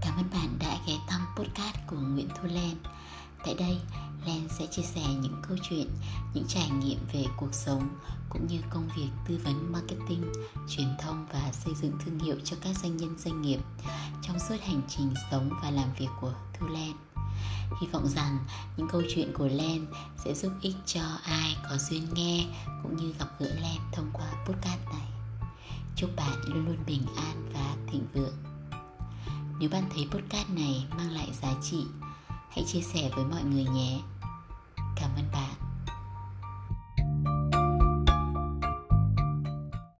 cảm ơn bạn đã ghé thăm podcast của Nguyễn Thu Len. Tại đây, Len sẽ chia sẻ những câu chuyện, những trải nghiệm về cuộc sống cũng như công việc tư vấn marketing, truyền thông và xây dựng thương hiệu cho các doanh nhân doanh nghiệp trong suốt hành trình sống và làm việc của Thu Len. Hy vọng rằng những câu chuyện của Len sẽ giúp ích cho ai có duyên nghe cũng như gặp gỡ Len thông qua podcast này. Chúc bạn luôn luôn bình an và thịnh vượng. Nếu bạn thấy podcast này mang lại giá trị, hãy chia sẻ với mọi người nhé. Cảm ơn bạn.